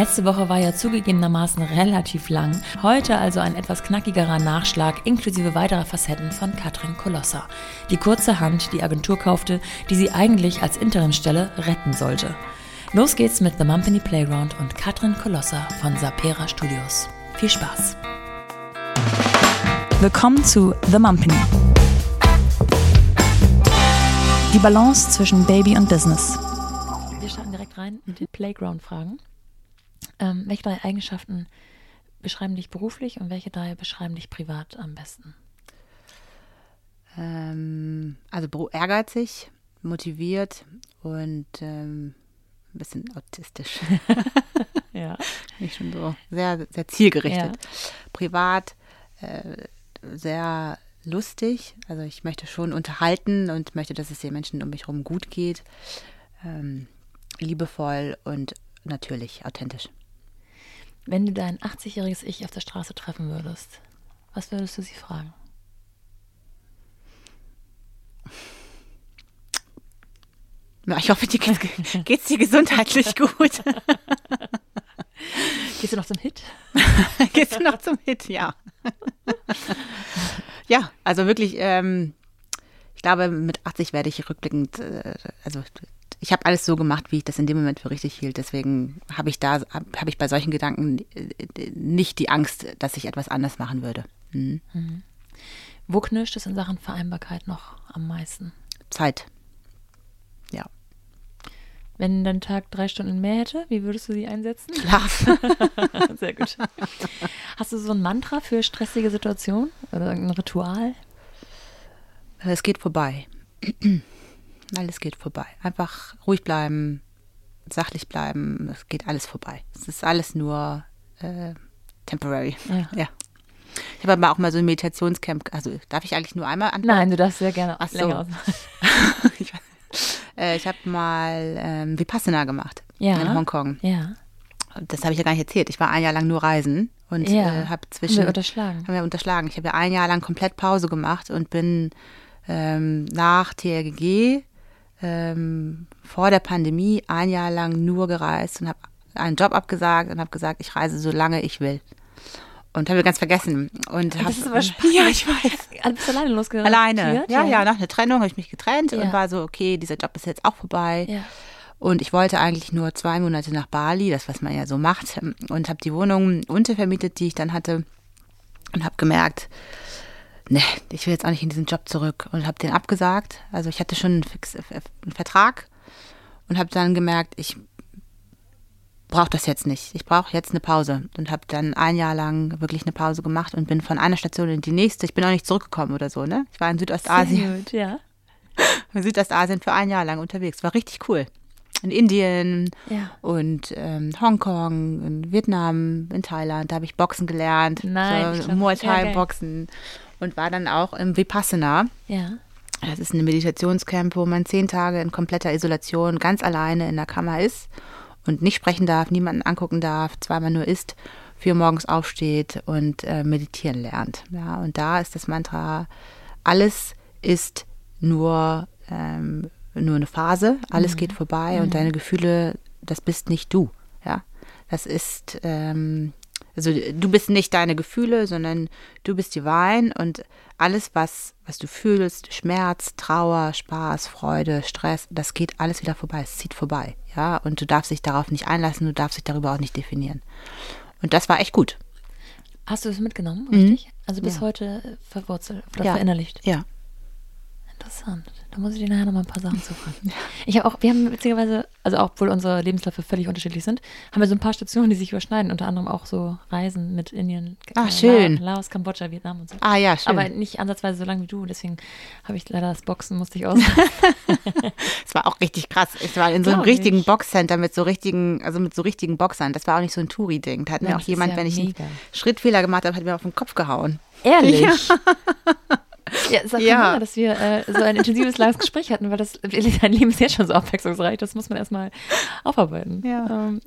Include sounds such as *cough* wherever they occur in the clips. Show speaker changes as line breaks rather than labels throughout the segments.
Letzte Woche war ja zugegebenermaßen relativ lang. Heute also ein etwas knackigerer Nachschlag inklusive weiterer Facetten von Katrin Kolosser. Die kurze Hand, die Agentur kaufte, die sie eigentlich als Interimstelle retten sollte. Los geht's mit The Mumpany Playground und Katrin Kolosser von Sapera Studios. Viel Spaß! Willkommen zu The Mumpany. Die Balance zwischen Baby und Business. Wir starten direkt rein mit den Playground-Fragen. Ähm, welche drei Eigenschaften beschreiben dich beruflich und welche drei beschreiben dich privat am besten?
Ähm, also ehrgeizig, motiviert und ähm, ein bisschen autistisch. *laughs*
ja.
Nicht schon so sehr, sehr zielgerichtet. Ja. Privat äh, sehr lustig. Also ich möchte schon unterhalten und möchte, dass es den Menschen um mich herum gut geht. Ähm, liebevoll und natürlich authentisch.
Wenn du dein 80-jähriges Ich auf der Straße treffen würdest, was würdest du sie fragen?
Na, ich hoffe, dir geht es *laughs* dir gesundheitlich *laughs* gut.
Gehst du noch zum Hit? *laughs*
Gehst du noch zum Hit, ja. ja, also wirklich, ähm, ich glaube, mit 80 werde ich rückblickend, äh, also ich habe alles so gemacht, wie ich das in dem Moment für richtig hielt. Deswegen habe ich da, habe ich bei solchen Gedanken äh, nicht die Angst, dass ich etwas anders machen würde. Mhm.
Mhm. Wo knirscht es in Sachen Vereinbarkeit noch am meisten?
Zeit. Ja.
Wenn dein Tag drei Stunden mehr hätte, wie würdest du sie einsetzen?
Schlaf. *laughs*
Sehr gut. Hast du so ein Mantra für stressige Situationen oder ein Ritual?
Es geht vorbei. Alles geht vorbei. Einfach ruhig bleiben, sachlich bleiben. Es geht alles vorbei. Es ist alles nur äh, temporary.
Ja.
ja. Ich habe aber auch mal so ein Meditationscamp. Also darf ich eigentlich nur einmal antworten?
Nein, du darfst sehr gerne
Ach so. länger *laughs* ich, äh, ich habe mal ähm, Vipassana gemacht
ja.
in Hongkong.
Ja.
Das habe ich ja gar nicht erzählt. Ich war ein Jahr lang nur reisen und
ja.
äh, habe zwischen.
Haben wir unterschlagen.
Haben wir unterschlagen. Ich habe ja ein Jahr lang komplett Pause gemacht und bin ähm, nach TRGG ähm, vor der Pandemie ein Jahr lang nur gereist und habe einen Job abgesagt und habe gesagt, ich reise so lange ich will. Und habe ganz vergessen. Und
das
hab,
ist aber spannend. *laughs*
Ja, ich weiß.
Bist alleine losgerannt?
Alleine. Ja, ja, nach einer Trennung habe ich mich getrennt
Ja.
und war so, okay, dieser Job ist jetzt auch vorbei.
Ja.
Und ich wollte eigentlich nur zwei Monate nach Bali, das was man ja so macht, und habe die Wohnung untervermietet, die ich dann hatte, und habe gemerkt, ne, ich will jetzt auch nicht in diesen Job zurück und habe den abgesagt. Also ich hatte schon einen, Fix, äh, einen Vertrag und habe dann gemerkt, ich brauche das jetzt nicht. Ich brauche jetzt eine Pause und habe dann ein Jahr lang wirklich eine Pause gemacht und bin von einer Station in die nächste. Ich bin auch nicht zurückgekommen oder so, ne? Ich war in Südostasien.
Gut, ja. *laughs*
in Südostasien für ein Jahr lang unterwegs. War richtig cool. In Indien
Ja.
und ähm, Hongkong, in Vietnam, in Thailand. Da habe ich Boxen gelernt,
Nein,
so Muay
ja, geil.
Thai Boxen und war dann auch im Vipassana.
Ja.
Das ist ein Meditationscamp, wo man zehn Tage in kompletter Isolation ganz alleine in der Kammer ist und nicht sprechen darf, niemanden angucken darf, zweimal nur isst, vier morgens aufsteht und äh, meditieren lernt. Ja, und da ist das Mantra: Alles ist nur ähm, nur eine Phase, alles geht vorbei und deine Gefühle, das bist nicht du. Ja, das ist ähm, also du bist nicht deine Gefühle, sondern du bist divine und alles, was, was du fühlst, Schmerz, Trauer, Spaß, Freude, Stress, das geht alles wieder vorbei, es zieht vorbei, ja, und du darfst dich darauf nicht einlassen, du darfst dich darüber auch nicht definieren. Und das war echt gut.
Hast du es mitgenommen, richtig? Also bis
Ja.
heute verwurzelt oder
Ja.
verinnerlicht?
Ja.
Interessant. Da muss ich dir nachher noch mal ein paar Sachen zu fragen. *laughs* Ich habe auch, wir haben witzigerweise, also auch, obwohl unsere Lebensläufe völlig unterschiedlich sind, haben wir so ein paar Stationen, die sich überschneiden, unter anderem auch so Reisen mit Indien,
Ah,
äh,
schön.
La Laos, Kambodscha, Vietnam und so.
Ah ja, schön.
Aber nicht ansatzweise so lang wie du, deswegen habe ich leider das Boxen, musste ich aus. *laughs*
Es war auch richtig krass. Ich war in so einem
Glaub ich.
richtigen Boxcenter mit so richtigen, also mit so richtigen Boxern. Das war auch nicht so ein Touri-Ding. Da hat mir
Ja,
auch
das ist
jemand,
ja
wenn ich
mega.
einen Schrittfehler gemacht habe, hat mir auf den Kopf gehauen.
Ehrlich? Ja, *laughs* es ist auch kein
Ja.
Wunder, dass wir äh, so ein intensives, langes Gespräch hatten, weil das, dein Leben ist jetzt schon so abwechslungsreich, das muss man erstmal aufarbeiten.
Ja.
Ähm,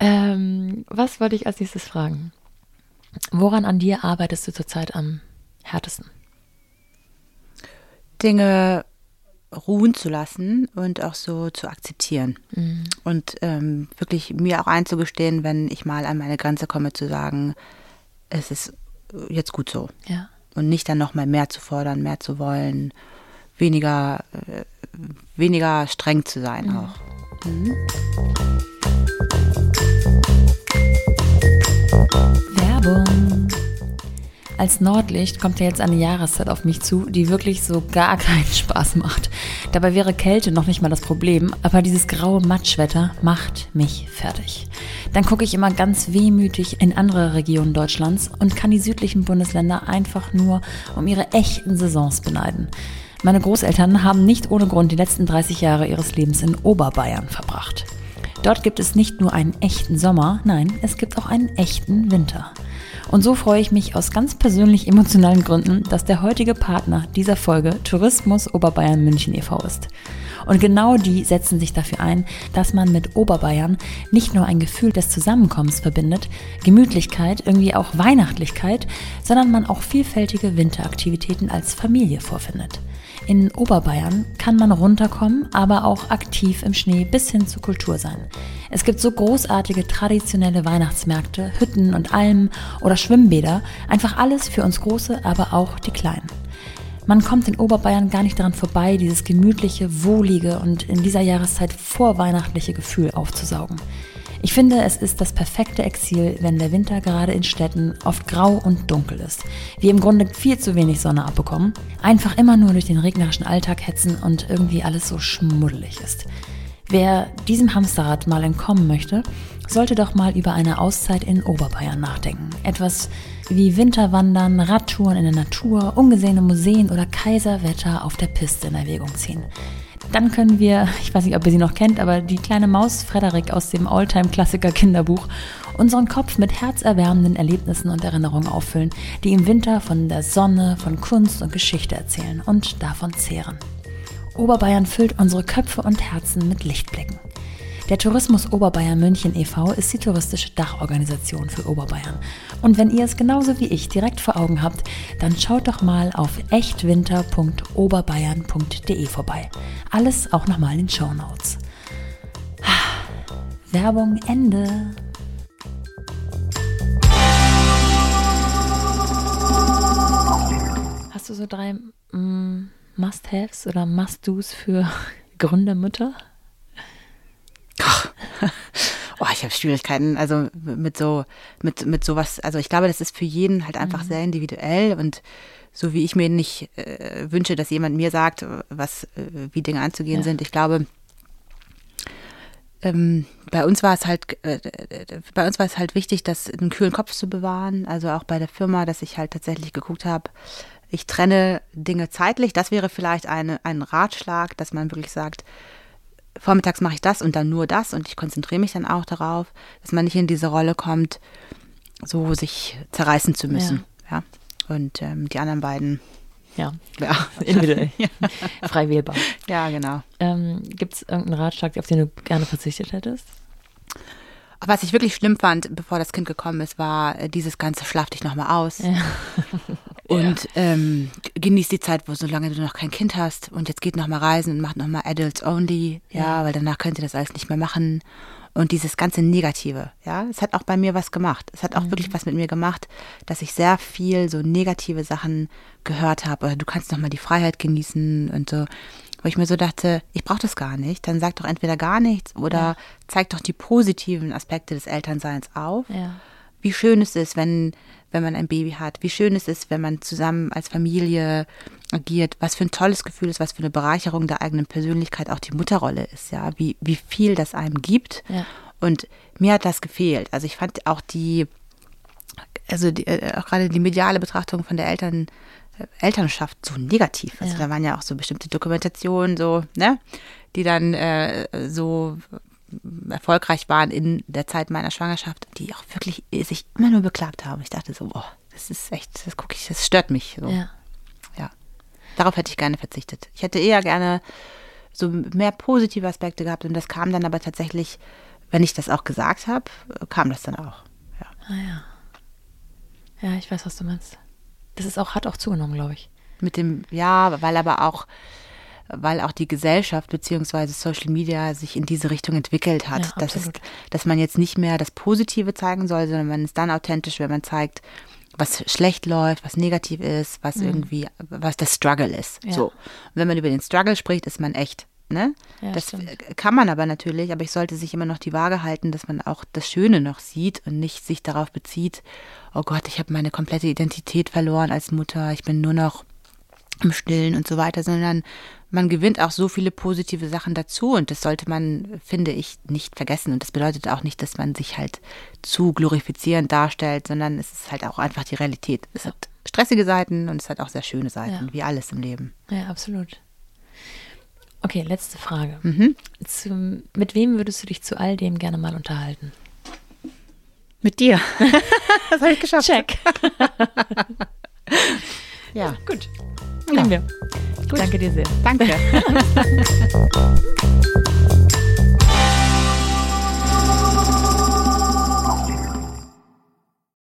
ähm, was wollte ich als nächstes fragen? Woran an dir arbeitest du zurzeit am härtesten?
Dinge ruhen zu lassen und auch so zu akzeptieren. Mhm. Und ähm, wirklich mir auch einzugestehen, wenn ich mal an meine Grenze komme, zu sagen, es ist jetzt gut so.
Ja.
Und nicht dann nochmal mehr zu fordern, mehr zu wollen, weniger, äh, weniger streng zu sein mhm. auch. Mhm.
Werbung. Als Nordlicht kommt ja jetzt eine Jahreszeit auf mich zu, die wirklich so gar keinen Spaß macht. Dabei wäre Kälte noch nicht mal das Problem, aber dieses graue Matschwetter macht mich fertig. Dann gucke ich immer ganz wehmütig in andere Regionen Deutschlands und kann die südlichen Bundesländer einfach nur um ihre echten Saisons beneiden. Meine Großeltern haben nicht ohne Grund die letzten 30 Jahre ihres Lebens in Oberbayern verbracht. Dort gibt es nicht nur einen echten Sommer, nein, es gibt auch einen echten Winter. Und so freue ich mich aus ganz persönlich emotionalen Gründen, dass der heutige Partner dieser Folge Tourismus Oberbayern München e.V. ist. Und genau die setzen sich dafür ein, dass man mit Oberbayern nicht nur ein Gefühl des Zusammenkommens verbindet, Gemütlichkeit, irgendwie auch Weihnachtlichkeit, sondern man auch vielfältige Winteraktivitäten als Familie vorfindet. In Oberbayern kann man runterkommen, aber auch aktiv im Schnee bis hin zur Kultur sein. Es gibt so großartige traditionelle Weihnachtsmärkte, Hütten und Almen oder Schwimmbäder, einfach alles für uns Große, aber auch die Kleinen. Man kommt in Oberbayern gar nicht daran vorbei, dieses gemütliche, wohlige und in dieser Jahreszeit vorweihnachtliche Gefühl aufzusaugen. Ich finde, es ist das perfekte Exil, wenn der Winter gerade in Städten oft grau und dunkel ist. Wir im Grunde viel zu wenig Sonne abbekommen, einfach immer nur durch den regnerischen Alltag hetzen und irgendwie alles so schmuddelig ist. Wer diesem Hamsterrad mal entkommen möchte, sollte doch mal über eine Auszeit in Oberbayern nachdenken. Etwas wie Winterwandern, Radtouren in der Natur, ungesehene Museen oder Kaiserwetter auf der Piste in Erwägung ziehen. Dann können wir, ich weiß nicht, ob ihr sie noch kennt, aber die kleine Maus Frederik aus dem Alltime-Klassiker Kinderbuch unseren Kopf mit herzerwärmenden Erlebnissen und Erinnerungen auffüllen, die im Winter von der Sonne, von Kunst und Geschichte erzählen und davon zehren. Oberbayern füllt unsere Köpfe und Herzen mit Lichtblicken. Der Tourismus Oberbayern München e.V. ist die touristische Dachorganisation für Oberbayern. Und wenn ihr es genauso wie ich direkt vor Augen habt, dann schaut doch mal auf echtwinter.oberbayern.de vorbei. Alles auch nochmal in den Show Notes. Werbung Ende. Hast du so drei mm, Must-Haves oder Must-Dos für *laughs* Gründermütter?
oh, ich habe Schwierigkeiten, also mit so, mit, mit sowas, also ich glaube, das ist für jeden halt einfach mhm. sehr individuell und so wie ich mir nicht äh, wünsche, dass jemand mir sagt, was, äh, wie Dinge anzugehen ja. sind. Ich glaube, ähm, bei uns war es halt, äh, bei uns war es halt wichtig, das einen kühlen Kopf zu bewahren. Also auch bei der Firma, dass ich halt tatsächlich geguckt habe, ich trenne Dinge zeitlich. Das wäre vielleicht eine, ein Ratschlag, dass man wirklich sagt, vormittags mache ich das und dann nur das und ich konzentriere mich dann auch darauf, dass man nicht in diese Rolle kommt, so sich zerreißen zu müssen. Ja. ja. Und ähm, die anderen beiden.
Ja, *laughs* ja. *laughs* individuell. *laughs* ja. Frei wählbar.
Ja, genau.
Ähm, Gibt es irgendeinen Ratschlag, auf den du gerne verzichtet hättest?
Was ich wirklich schlimm fand, bevor das Kind gekommen ist, war äh, dieses ganze Schlaf dich nochmal aus. Ja. *laughs* Und ja. ähm, genieß die Zeit, wo solange du noch kein Kind hast und jetzt geht nochmal reisen und macht nochmal Adults Only, ja, ja, weil danach könnt ihr das alles nicht mehr machen. Und dieses ganze Negative, ja, es hat auch bei mir was gemacht. Es hat auch mhm. wirklich was mit mir gemacht, dass ich sehr viel so negative Sachen gehört habe. Oder du kannst nochmal die Freiheit genießen und so wo ich mir so dachte, ich brauche das gar nicht. Dann sag doch entweder gar nichts oder ja. zeig doch die positiven Aspekte des Elternseins auf. Ja. Wie schön es ist, wenn, wenn man ein Baby hat. Wie schön es ist, wenn man zusammen als Familie agiert. Was für ein tolles Gefühl ist, was für eine Bereicherung der eigenen Persönlichkeit auch die Mutterrolle ist. Ja, wie, wie viel das einem gibt. Ja. Und mir hat das gefehlt. Also ich fand auch die, also die, äh, auch gerade die mediale Betrachtung von der Eltern, Elternschaft so negativ. Also ja. da waren ja auch so bestimmte Dokumentationen, so, ne, die dann äh, so erfolgreich waren in der Zeit meiner Schwangerschaft, die auch wirklich sich immer nur beklagt haben. Ich dachte so, boah, das ist echt, das gucke ich, das stört mich. So. Ja. ja. Darauf hätte ich gerne verzichtet. Ich hätte eher gerne so mehr positive Aspekte gehabt und das kam dann aber tatsächlich, wenn ich das auch gesagt habe, kam das dann auch. Ja.
Ah ja. Ja, ich weiß, was du meinst. Das ist auch, hat auch zugenommen, glaube ich.
Mit dem, ja, weil aber auch, weil auch die Gesellschaft beziehungsweise Social Media sich in diese Richtung entwickelt hat.
Ja,
das ist, dass man jetzt nicht mehr das Positive zeigen soll, sondern man ist dann authentisch, wenn man zeigt, was schlecht läuft, was negativ ist, was irgendwie, was der Struggle ist.
Mhm. Ja.
So. Und wenn man über den Struggle spricht, ist man echt. Ne?
Ja,
das
stimmt.
kann man aber natürlich, aber ich sollte sich immer noch die Waage halten, dass man auch das Schöne noch sieht und nicht sich darauf bezieht, oh Gott, ich habe meine komplette Identität verloren als Mutter, ich bin nur noch im Stillen und so weiter, sondern man gewinnt auch so viele positive Sachen dazu und das sollte man, finde ich, nicht vergessen. Und das bedeutet auch nicht, dass man sich halt zu glorifizierend darstellt, sondern es ist halt auch einfach die Realität. Es hat stressige Seiten und es hat auch sehr schöne Seiten,
Ja.
wie alles im Leben.
Ja, absolut. Okay, letzte Frage.
Mhm.
Zum, mit wem würdest du dich zu all dem gerne mal unterhalten?
Mit dir. *laughs* das habe ich geschafft.
Check. *laughs*
Ja,
Gut.
Ja.
Nehmen wir. Ich danke dir sehr.
danke. *laughs*